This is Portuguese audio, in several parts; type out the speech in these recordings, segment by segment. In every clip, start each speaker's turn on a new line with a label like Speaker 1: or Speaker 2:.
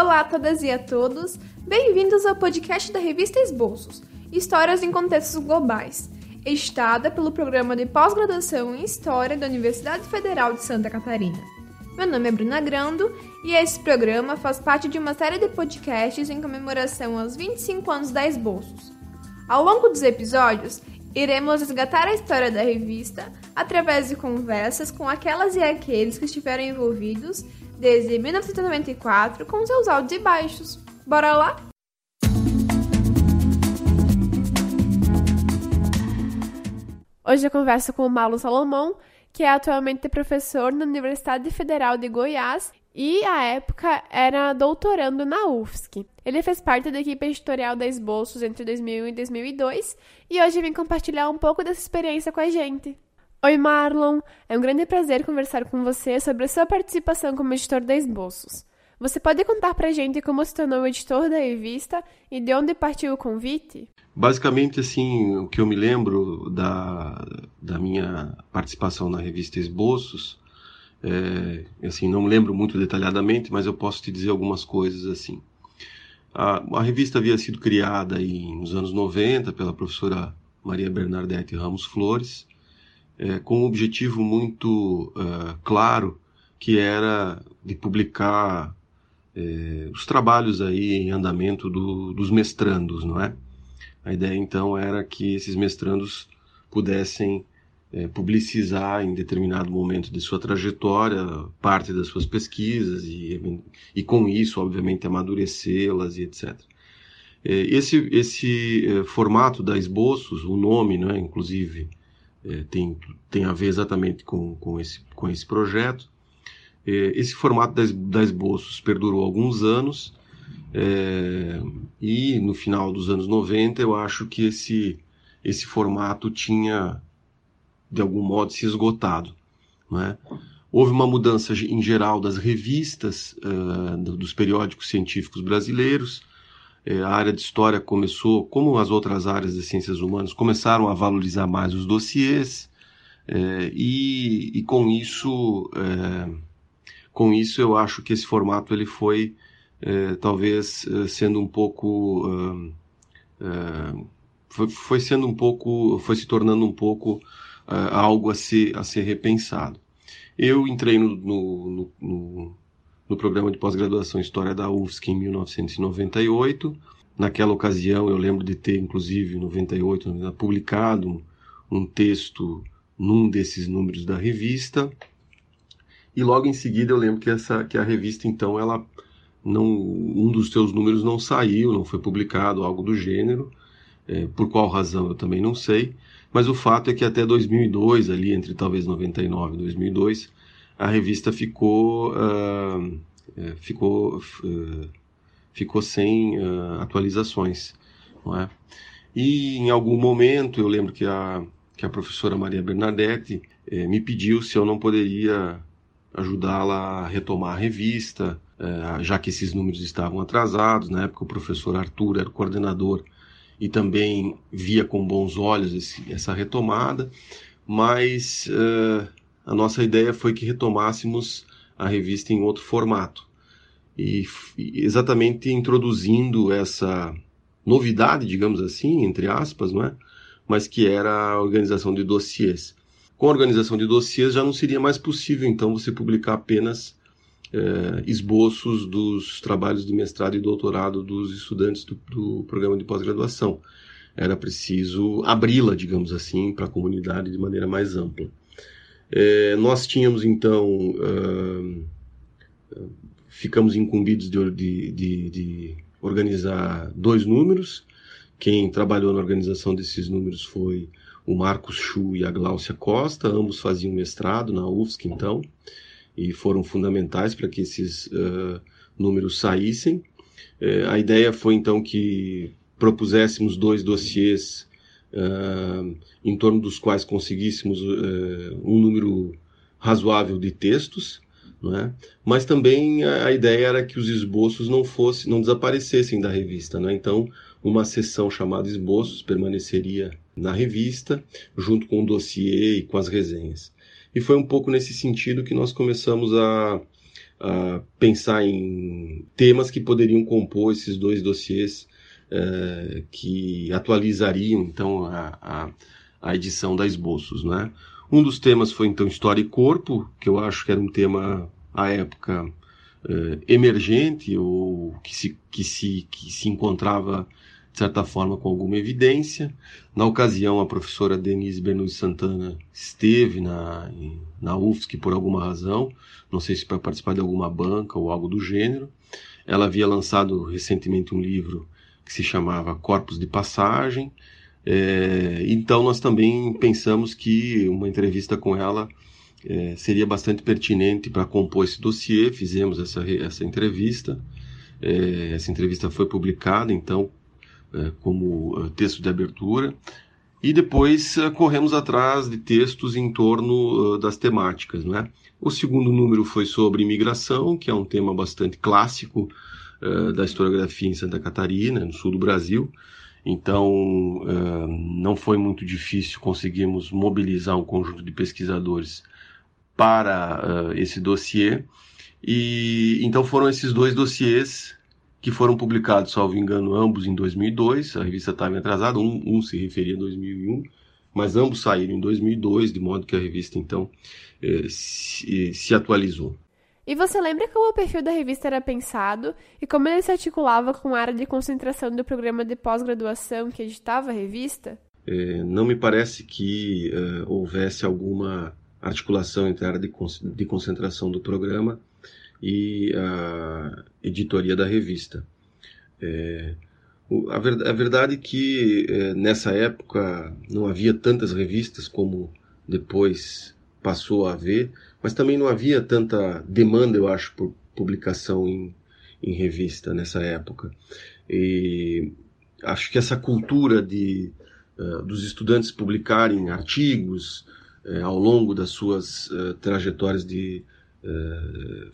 Speaker 1: Olá a todas e a todos, bem-vindos ao podcast da revista Esboços, Histórias em Contextos Globais, editada pelo programa de pós-graduação em História da Universidade Federal de Santa Catarina. Meu nome é Bruna Grando e esse programa faz parte de uma série de podcasts em comemoração aos 25 anos da Esboços. Ao longo dos episódios, iremos resgatar a história da revista através de conversas com aquelas e aqueles que estiveram envolvidos desde 1994 com seus altos e baixos. Bora lá? Hoje eu converso com o Malu Salomão, que é atualmente professor na Universidade Federal de Goiás e, à época, era doutorando na UFSC. Ele fez parte da equipe editorial da Esboços entre 2001 e 2002 e hoje vem compartilhar um pouco dessa experiência com a gente. Oi, Marlon! É um grande prazer conversar com você sobre a sua participação como editor da Esboços. Você pode contar pra gente como se tornou editor da revista e de onde partiu o convite?
Speaker 2: Basicamente, assim, o que eu me lembro da, da minha participação na revista Esboços, é, assim, não lembro muito detalhadamente, mas eu posso te dizer algumas coisas assim. A, a revista havia sido criada aí nos anos 90 pela professora Maria Bernadette Ramos Flores, é, com um objetivo muito uh, claro, que era de publicar é, os trabalhos aí em andamento do, dos mestrandos, não é? A ideia então era que esses mestrandos pudessem é, publicizar em determinado momento de sua trajetória parte das suas pesquisas e, e com isso, obviamente, amadurecê-las e etc. É, esse esse é, formato da esboços, o nome, né, inclusive, é, tem, tem a ver exatamente com, com, esse, com esse projeto. É, esse formato da, da Esboços perdurou alguns anos é, e no final dos anos 90 eu acho que esse, esse formato tinha de algum modo se esgotado. Né? Houve uma mudança em geral das revistas, uh, dos periódicos científicos brasileiros, é, a área de história começou, como as outras áreas de ciências humanas, começaram a valorizar mais os dossiês é, e, e, com isso, é, com isso eu acho que esse formato ele foi é, talvez é, sendo um pouco foi, foi, sendo um pouco, foi se tornando um pouco algo a ser, a ser repensado. Eu entrei no, no, no no programa de pós-graduação História da UFSC em 1998. Naquela ocasião, eu lembro de ter, inclusive, em 98, publicado um texto num desses números da revista. E logo em seguida, eu lembro que essa que a revista, então, ela não um dos seus números não saiu, não foi publicado, algo do gênero. É, por qual razão eu também não sei. Mas o fato é que até 2002, ali entre talvez 99 e 2002, a revista ficou, uh, ficou, uh, ficou sem uh, atualizações. Não é? E em algum momento eu lembro que a, que a professora Maria Bernadette eh, me pediu se eu não poderia ajudá-la a retomar a revista, eh, já que esses números estavam atrasados. Na época o professor Arthur era o coordenador e também via com bons olhos esse, essa retomada, mas a nossa ideia foi que retomássemos a revista em outro formato. E, exatamente introduzindo essa novidade, digamos assim, entre aspas, não é? mas que era a organização de dossiês. Com a organização de dossiês já não seria mais possível, então, você publicar apenas é, esboços dos trabalhos de mestrado e doutorado dos estudantes do, do programa de pós-graduação. Era preciso abri-la, digamos assim, para a comunidade de maneira mais ampla. É, nós tínhamos então, uh, ficamos incumbidos de, de, de, de, organizar dois números. Quem trabalhou na organização desses números foi o Marcos Chu e a Gláucia Costa, ambos faziam mestrado na UFSC então, e foram fundamentais para que esses uh, números saíssem. É, a ideia foi então que propuséssemos dois dossiês uh, em torno dos quais conseguíssemos uh, um número razoável de textos, não é? mas também a, a, ideia era que os esboços não fossem, não desaparecessem da revista. Né? Então, uma seção chamada esboços permaneceria na revista, junto com o dossiê e com as resenhas. E foi um pouco nesse sentido que nós começamos a, uh, pensar em temas que poderiam compor esses dois dossiês uh, que atualizariam então a, a, a, edição da Esboços. Né? Um dos temas foi então História e Corpo, que eu acho que era um tema à época uh, emergente ou que se, que se, que se encontrava de certa forma com alguma evidência. Na ocasião, a professora Denise Bernoulli Santana esteve na, na UFSC por alguma razão, não sei se para participar de alguma banca ou algo do gênero. Ela havia lançado recentemente um livro que se chamava Corpos de Passagem. É, então, nós também pensamos que uma entrevista com ela é, seria bastante pertinente para compor esse dossiê. Fizemos essa, essa entrevista. É, essa entrevista foi publicada, então é, como é, texto de abertura, e depois é, corremos atrás de textos em torno das temáticas. Né? O segundo número foi sobre imigração, que é um tema bastante clássico da historiografia em Santa Catarina, no sul do Brasil. Então, não foi muito difícil conseguirmos mobilizar um conjunto de pesquisadores para esse dossiê. E então foram esses dois dossiês que foram publicados, salvo engano, ambos em 2002. A revista estava atrasada, um, um, se referia a 2001, mas ambos saíram em 2002, de modo que a revista então eh, se atualizou.
Speaker 1: E você lembra como o perfil da revista era pensado e como ele se articulava com a área de concentração do programa de pós-graduação que editava a revista?
Speaker 2: É, não me parece que uh, houvesse alguma articulação entre a área de, con de concentração do programa e a editoria da revista. É, a, ver, a, verdade é que é, nessa época não havia tantas revistas como depois passou a haver, mas também não havia tanta demanda, eu acho, por publicação em, em revista nessa época. E acho que essa cultura de uh, dos estudantes publicarem artigos uh, ao longo das suas uh, trajetórias de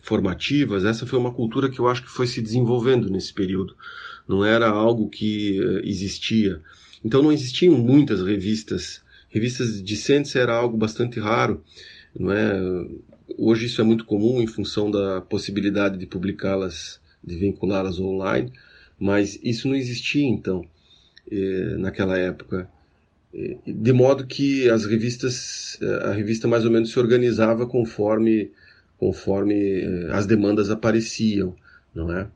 Speaker 2: formativas, essa foi uma cultura que eu acho que foi se desenvolvendo nesse período. Não era algo que existia. Então não existiam muitas revistas. Revistas discentes era algo bastante raro. Não é? Hoje isso é muito comum em função da possibilidade de publicá-las, de vinculá-las online, mas isso não existia então eh, naquela época de modo que as revistas a revista mais ou menos se organizava conforme conforme eh, as demandas apareciam, não é?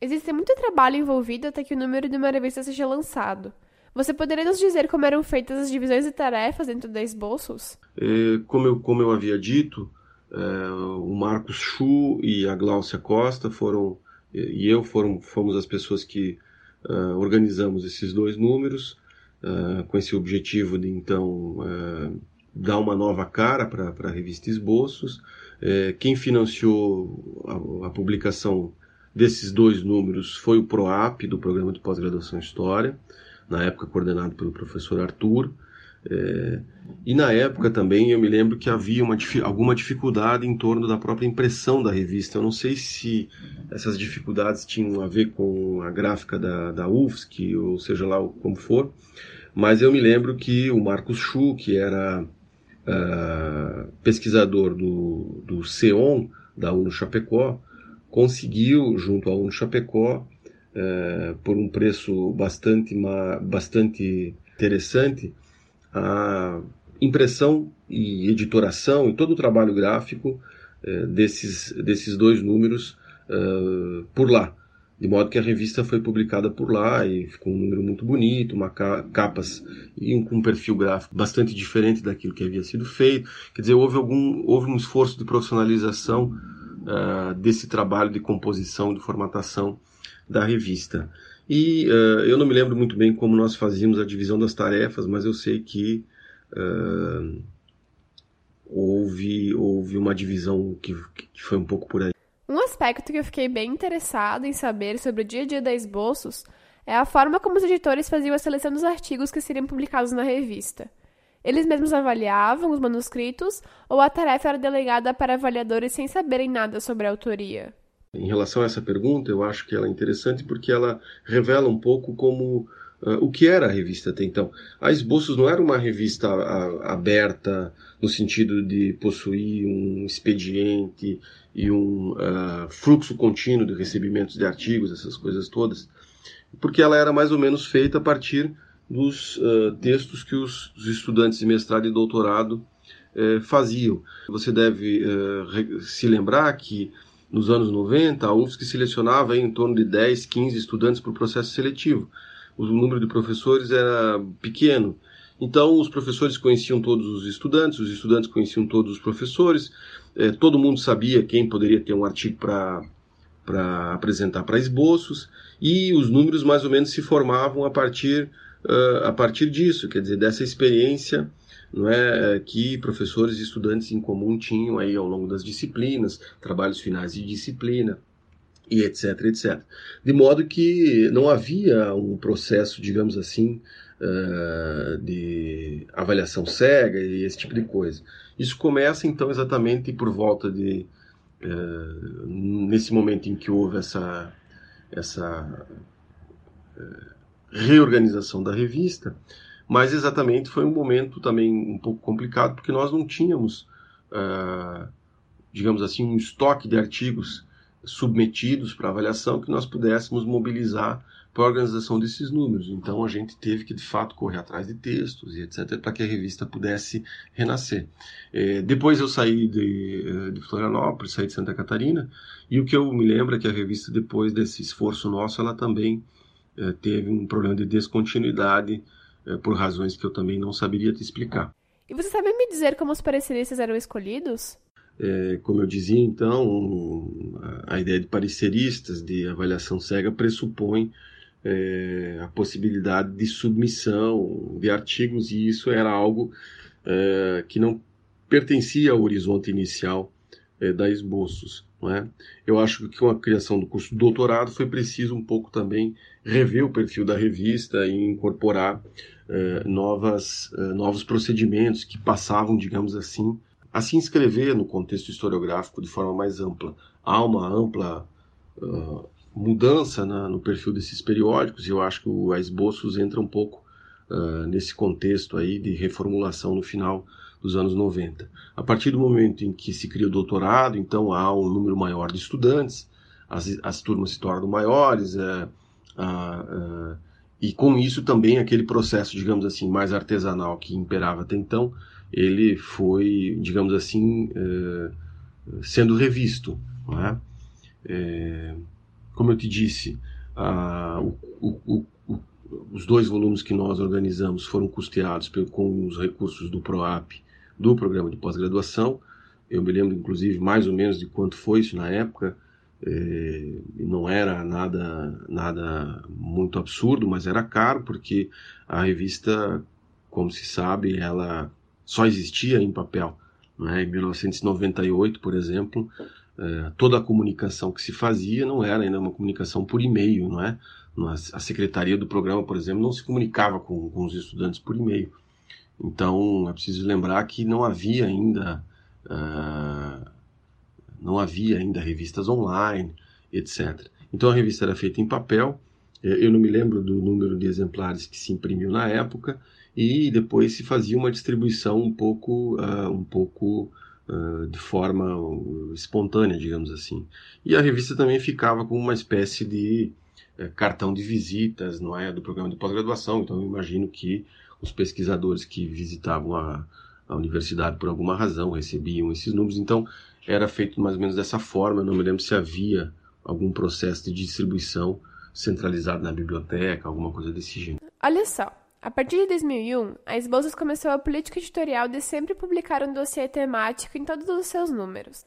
Speaker 1: Existe muito trabalho envolvido até que o número de uma revista seja lançado. Você poderia nos dizer como eram feitas as divisões de tarefas dentro da Esboços?
Speaker 2: É, como, eu, como eu havia dito, é, o Marcos Chu e a Gláucia Costa foram, e eu foram, fomos as pessoas que uh, organizamos esses dois números, uh, com esse objetivo de, então, uh, dar uma nova cara para a revista Esboços. É, quem financiou a, a, publicação desses dois números foi o PROAP, do Programa de Pós-Graduação em História, na época coordenado pelo professor Arthur. É, e na época também eu me lembro que havia uma, alguma dificuldade em torno da própria impressão da revista. Eu não sei se essas dificuldades tinham a ver com a gráfica da, da UFSC, ou seja lá como for, mas eu me lembro que o Marcos Chu, que era uh, pesquisador do, do CEON, da UNO Chapecó, conseguiu, junto à UNO Chapecó, por um preço bastante, bastante interessante, a impressão e editoração e todo o trabalho gráfico uh, desses, desses dois números por lá. De modo que a revista foi publicada por lá e ficou um número muito bonito, uma capas e um, com um perfil gráfico bastante diferente daquilo que havia sido feito. Quer dizer, houve algum houve um esforço de profissionalização uh, desse trabalho de composição, de formatação da revista. E uh, eu não me lembro muito bem como nós fazíamos a divisão das tarefas, mas eu sei que uh, houve, houve uma divisão que, que foi um pouco por aí.
Speaker 1: Um aspecto que eu fiquei bem interessado em saber sobre o dia a dia da Esboços é a forma como os editores faziam a seleção dos artigos que seriam publicados na revista. Eles mesmos avaliavam os manuscritos ou a tarefa era delegada para avaliadores sem saberem nada sobre a autoria?
Speaker 2: Em relação a essa pergunta, eu acho que ela é interessante porque ela revela um pouco como uh, o que era a revista até então. A Esboços não era uma revista a, aberta no sentido de possuir um expediente e um uh, fluxo contínuo de recebimentos de artigos, essas coisas todas, porque ela era mais ou menos feita a partir dos uh, textos que os, os, estudantes de mestrado e doutorado uh, faziam. Você deve uh, se lembrar que nos anos 90 a UFSC selecionava em torno de 10, 15 estudantes para o processo seletivo. O número de professores era pequeno. Então, os professores conheciam todos os estudantes, os estudantes conheciam todos os professores, eh, todo mundo sabia quem poderia ter um artigo para para apresentar para esboços e os números mais ou menos se formavam a partir uh, a partir disso, quer dizer, dessa experiência não é, que professores e estudantes em comum tinham aí ao longo das disciplinas, trabalhos finais de disciplina e etc, etc. De modo que não havia um processo, digamos assim, uh, de avaliação cega e esse tipo de coisa. Isso começa então exatamente por volta de uh, nesse momento em que houve essa essa uh, reorganização da revista, mas exatamente foi um momento também um pouco complicado, porque nós não tínhamos, uh, digamos assim, um estoque de artigos submetidos para avaliação que nós pudéssemos mobilizar para a organização desses números. Então a gente teve que de fato correr atrás de textos e etc para que a revista pudesse renascer. É, depois eu saí de, eh, de, Florianópolis, saí de Santa Catarina e o que eu me lembro é que a revista depois desse esforço nosso ela também teve um problema de descontinuidade é, por razões que eu também não saberia te explicar.
Speaker 1: E você sabe me dizer como os pareceristas eram escolhidos?
Speaker 2: É, como eu dizia, então, a ideia de pareceristas, de avaliação cega, pressupõe é, a possibilidade de submissão de artigos, e isso era algo é, que não pertencia ao horizonte inicial é, da Esboços. É? Eu acho que com a criação do curso de doutorado foi preciso um pouco também rever o perfil da revista e incorporar eh, novas, eh, novos procedimentos que passavam, digamos assim, a se inscrever no contexto historiográfico de forma mais ampla. Há uma ampla uh, mudança na, no perfil desses periódicos e eu acho que o Esboços entra um pouco uh, nesse contexto aí de reformulação no final dos anos 90. A partir do momento em que se cria o doutorado, então há um número maior de estudantes, as, as turmas se tornam maiores, uh, e com isso também aquele processo, digamos assim, mais artesanal que imperava até então, ele foi, digamos assim, uh, sendo revisto. É? É, como eu te disse, o, o, os dois volumes que nós organizamos foram custeados com os recursos do PROAP, do programa de pós-graduação. Eu me lembro, inclusive, mais ou menos de quanto foi isso na época. É, não era nada, nada muito absurdo, mas era caro porque a revista, como se sabe, ela só existia em papel. Né? Em 1998, por exemplo, é, toda a comunicação que se fazia não era ainda uma comunicação por e-mail, não é? A secretaria do programa, por exemplo, não se comunicava com, com os estudantes por e-mail. Então, é preciso lembrar que não havia ainda uh, não havia ainda revistas online, etc. Então a revista era feita em papel. É, eu não me lembro do número de exemplares que se imprimiu na época e depois se fazia uma distribuição um pouco, uh, um pouco uh, de forma espontânea, digamos assim. E a revista também ficava com uma espécie de uh, cartão de visitas, não é, do programa de pós-graduação. Então eu imagino que os pesquisadores que visitavam a, a universidade por alguma razão recebiam esses números. Então era feito mais ou menos dessa forma. Eu não me lembro se havia algum processo de distribuição centralizado na biblioteca, alguma coisa desse gênero.
Speaker 1: Olha só, a partir de 2001, a Esbozas começou a política editorial de sempre publicar um dossiê temático em todos os seus números.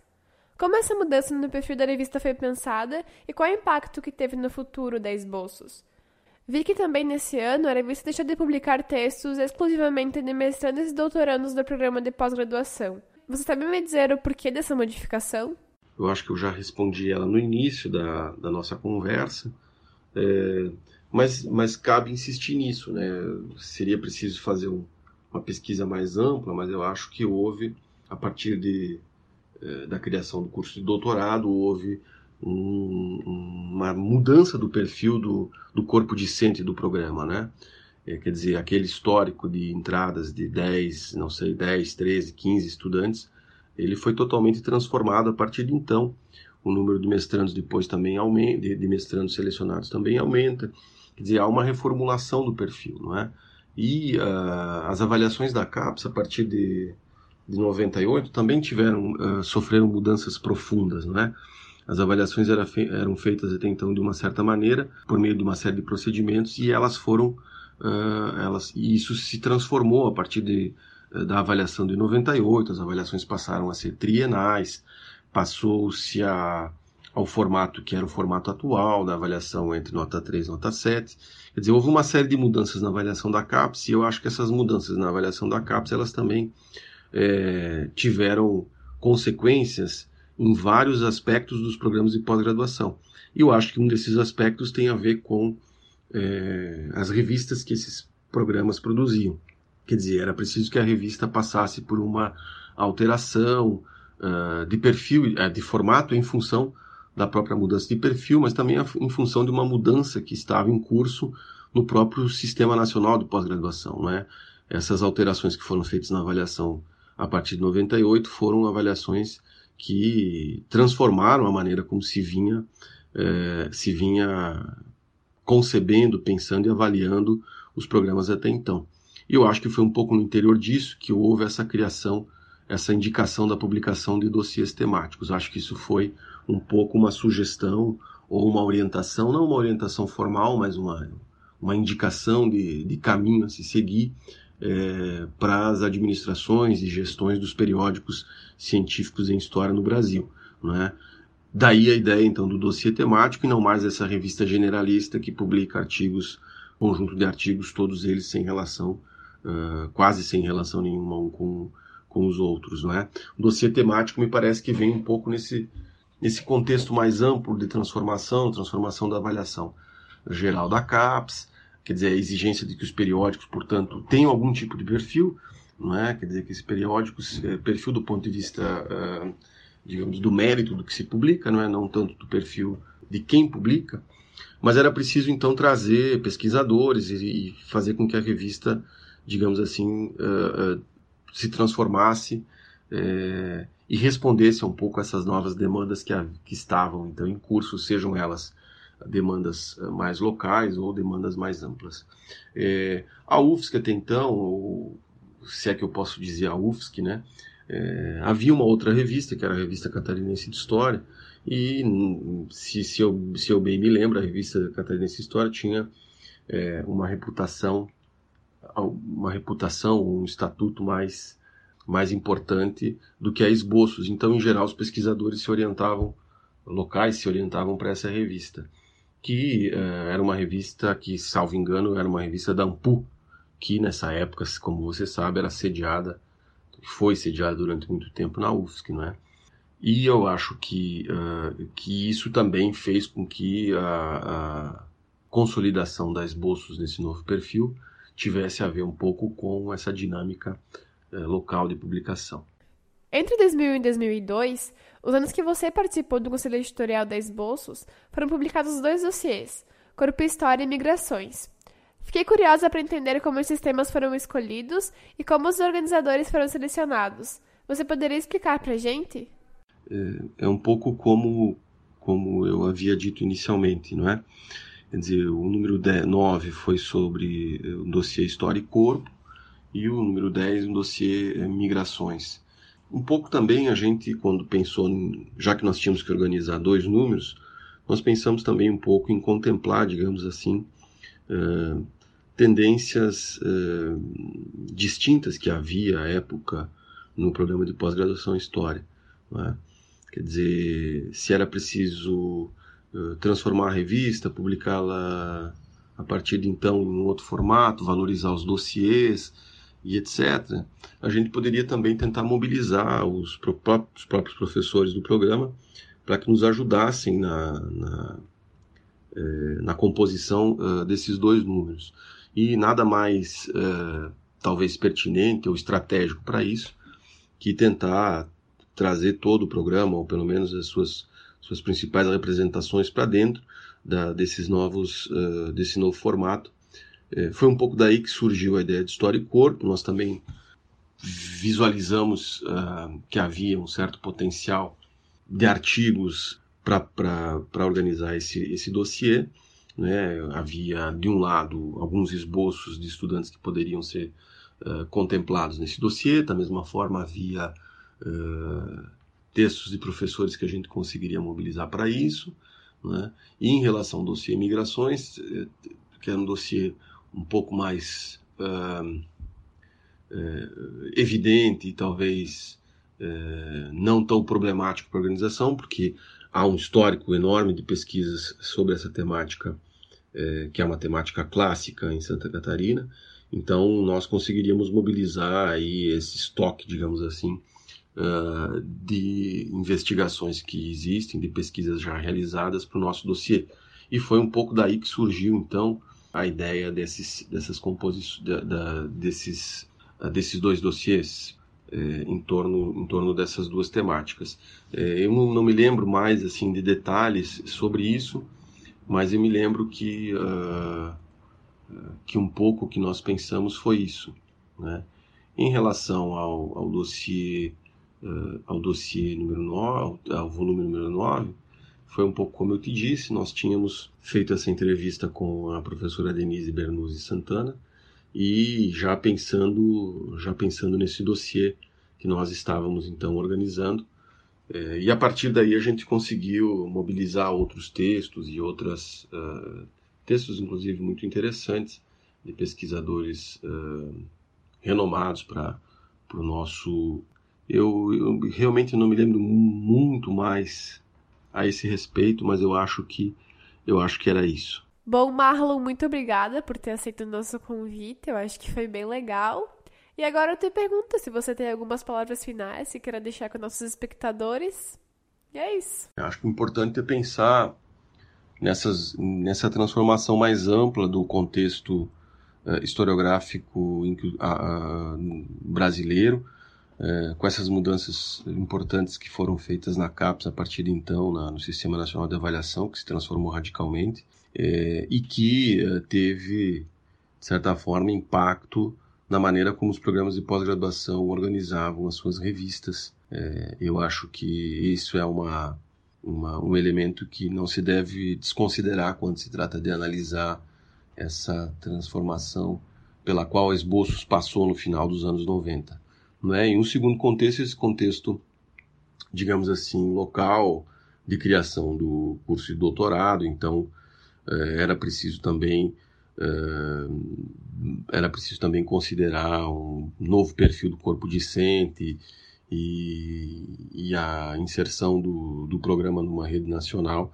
Speaker 1: Como essa mudança no perfil da revista foi pensada e qual é o impacto que teve no futuro da Esboços? Vi que também nesse ano a revista deixou de publicar textos exclusivamente de mestrandos e doutorandos do programa de pós-graduação. Você sabe me dizer o porquê dessa modificação?
Speaker 2: Eu acho que eu já respondi ela no início da, da nossa conversa, é, mas, mas cabe insistir nisso, né? Seria preciso fazer um, uma pesquisa mais ampla, mas eu acho que houve, a partir de, da criação do curso de doutorado, houve um, uma mudança do perfil do, do corpo discente do programa, né? É, quer dizer, aquele histórico de entradas de 10, não sei, 10, 13, 15 estudantes, ele foi totalmente transformado a partir de então. O número de mestrandos depois também aumenta, de, de mestrandos selecionados também aumenta. Quer dizer, há uma reformulação do perfil, não é? E uh, as avaliações da CAPES, a partir de, de 98, também tiveram, uh, sofreram mudanças profundas, não é? As avaliações era fe eram feitas até então de uma certa maneira, por meio de uma série de procedimentos, e elas foram, uh, elas, e isso se transformou a partir de, da avaliação de 98, as avaliações passaram a ser trienais, passou-se a ao formato que era o formato atual da avaliação entre nota 3 e nota 7. Quer dizer, houve uma série de mudanças na avaliação da CAPES e eu acho que essas mudanças na avaliação da CAPES elas também é, tiveram consequências em vários aspectos dos programas de pós-graduação. E eu acho que um desses aspectos tem a ver com é, as revistas que esses programas produziam. Quer dizer, era preciso que a revista passasse por uma alteração uh, de perfil, uh, de formato em função da própria mudança de perfil, mas também em função de uma mudança que estava em curso no próprio Sistema Nacional de Pós-Graduação. Né? Essas alterações que foram feitas na avaliação a partir de 98 foram avaliações que transformaram a maneira como se vinha, eh, se vinha concebendo, pensando e avaliando os programas até então. E eu acho que foi um pouco no interior disso que houve essa criação, essa indicação da publicação de dossiês temáticos. Acho que isso foi um pouco uma sugestão ou uma orientação, não uma orientação formal, mas uma, uma indicação de, de caminho a se seguir é, para as administrações e gestões dos periódicos científicos em história no Brasil. Não é? Daí a ideia então do dossiê temático e não mais essa revista generalista que publica artigos, conjunto de artigos, todos eles sem relação, uh, quase sem relação nenhuma um com, com os outros. Não é? O dossiê temático me parece que vem um pouco nesse, nesse contexto mais amplo de transformação, transformação da avaliação geral da CAPES, quer dizer, a exigência de que os periódicos, portanto, tenham algum tipo de perfil, não é? Quer dizer, que esse periódico, é, perfil do ponto de vista, uh, digamos, do mérito do que se publica, não é? Não tanto do perfil de quem publica, mas era preciso, então, trazer pesquisadores e, fazer com que a revista, digamos assim, uh, uh, se transformasse é, e respondesse um pouco a essas novas demandas que estavam então em curso, sejam elas demandas eh, mais locais ou demandas mais amplas. É, a UFSC até então, ou, se é que eu posso dizer a UFSC, né, é, havia uma outra revista, que era a Revista Catarinense de História, e se, se, eu, se eu bem me lembro, a Revista Catarinense de História tinha é, uma reputação, uma reputação, um estatuto mais mais importante do que a esboços. Então, em geral, os pesquisadores se orientavam, locais se orientavam para essa revista, que uh, era uma revista que, salvo engano, era uma revista da Ampu, que nessa época, como você sabe, era sediada, foi sediada durante muito tempo na UFSC, não é? E eu acho que, uh, que isso também fez com que a, a consolidação da esboços nesse novo perfil tivesse a ver um pouco com essa dinâmica é, local de publicação.
Speaker 1: Entre 2000 e 2002, os anos que você participou do Conselho Editorial da Esboços, foram publicados dois dossiês, Corpo História e Migrações. Fiquei curiosa para entender como esses temas foram escolhidos e como os organizadores foram selecionados. Você poderia explicar para a gente?
Speaker 2: É, é, um pouco como, como eu havia dito inicialmente, não é? Quer dizer, o número 9 foi sobre o dossiê História e Corpo, e o número 10, um dossiê é, migrações. Um pouco também a gente, quando pensou, já que nós tínhamos que organizar dois números, nós pensamos também um pouco em contemplar, digamos assim, uh, tendências uh, distintas que havia à época no programa de pós-graduação em História. É? Quer dizer, se era preciso uh, transformar a revista, publicá-la a partir de então em um outro formato, valorizar os dossiês, e etc., a gente poderia também tentar mobilizar os, próprios, próprios professores do programa para que nos ajudassem na, na, é, na composição uh, desses dois números. E nada mais, uh, talvez, pertinente ou estratégico para isso que tentar trazer todo o programa, ou pelo menos as suas suas principais representações para dentro da, desses novos, uh, desse novo formato. É, foi um pouco daí que surgiu a ideia de História e Corpo. Nós também visualizamos uh, que havia um certo potencial de artigos para organizar esse, esse dossiê. Né? Havia, de um lado, alguns esboços de estudantes que poderiam ser uh, contemplados nesse dossiê, da mesma forma, havia uh, textos de professores que a gente conseguiria mobilizar para isso. Né? E em relação ao dossiê Migrações, eh, que era um dossiê um pouco mais uh, evidente e talvez não tão problemático para a organização, porque há um histórico enorme de pesquisas sobre essa temática, que é uma temática clássica em Santa Catarina. Então, nós conseguiríamos mobilizar aí esse estoque, digamos assim, uh, de investigações que existem, de pesquisas já realizadas para o nosso dossiê. E foi um pouco daí que surgiu, então, a ideia desses, dessas composições, desses, uh, desses dois dossiês eh, em, torno, em torno dessas duas temáticas. Eh, eu não, me lembro mais assim de detalhes sobre isso, mas eu me lembro que, uh, que um pouco que nós pensamos foi isso. Né? Em relação ao, ao dossiê uh, ao dossiê número 9, ao volume número 9, foi um pouco como eu te disse, nós tínhamos feito essa entrevista com a professora Denise Bernuzzi Santana e já pensando, já pensando nesse dossiê que nós estávamos então organizando. É, e a partir daí a gente conseguiu mobilizar outros textos e outras uh, textos, inclusive muito interessantes, de pesquisadores uh, renomados para o nosso eu, eu, realmente não me lembro muito mais a esse respeito, mas eu acho que eu acho que era isso.
Speaker 1: Bom, Marlon, muito obrigada por ter aceito o nosso convite. Eu acho que foi bem legal. E agora eu te pergunto se você tem algumas palavras finais que queira deixar com nossos espectadores. E é isso.
Speaker 2: Eu acho que o importante é pensar nessas, nessa transformação mais ampla do contexto uh, historiográfico uh, uh, brasileiro é, com essas mudanças importantes que foram feitas na CAPES a partir de então, na, no Sistema Nacional de Avaliação, que se transformou radicalmente, é, e que é, teve, de certa forma, impacto na maneira como os programas de pós-graduação organizavam as suas revistas. É, eu acho que isso é uma, uma, um elemento que não se deve desconsiderar quando se trata de analisar essa transformação pela qual Esboços passou no final dos anos 90. Né? Em um segundo contexto, esse contexto, digamos assim, local de criação do curso de doutorado, então eh, era preciso também eh, era preciso também considerar um novo perfil do corpo discente e, e a inserção do, do programa numa rede nacional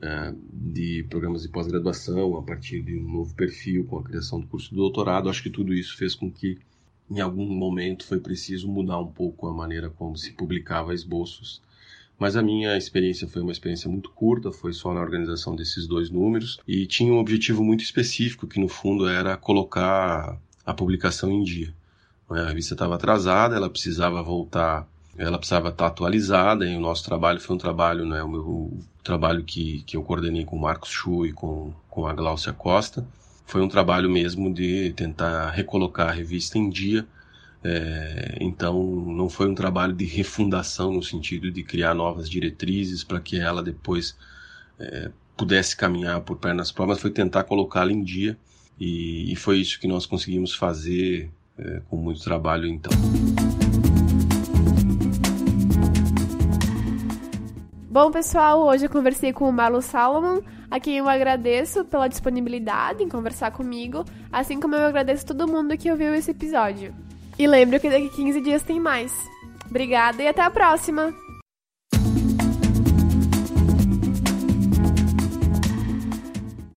Speaker 2: eh, de programas de pós-graduação a partir de um novo perfil com a criação do curso de doutorado. Acho que tudo isso fez com que em algum momento foi preciso mudar um pouco a maneira como se publicava esboços. Mas a minha experiência foi uma experiência muito curta, foi só na organização desses dois números e tinha um objetivo muito específico, que no fundo era colocar a publicação em dia. A revista estava atrasada, ela precisava voltar, ela precisava estar atualizada e o nosso trabalho foi um trabalho, né, o meu o trabalho que, que eu coordenei com o Marcos Chu e com, com a Gláucia Costa, foi um trabalho mesmo de tentar recolocar a revista em dia. É, então, não foi um trabalho de refundação no sentido de criar novas diretrizes para que ela depois é, pudesse caminhar por pernas próprias, foi tentar colocá-la em dia. E, e, foi isso que nós conseguimos fazer é, com muito trabalho então.
Speaker 1: Bom, pessoal, hoje eu conversei com o Marlo Salomon, a quem eu agradeço pela disponibilidade em conversar comigo, assim como eu agradeço todo mundo que ouviu esse episódio. E lembro que daqui 15 dias tem mais. Obrigada e até a próxima!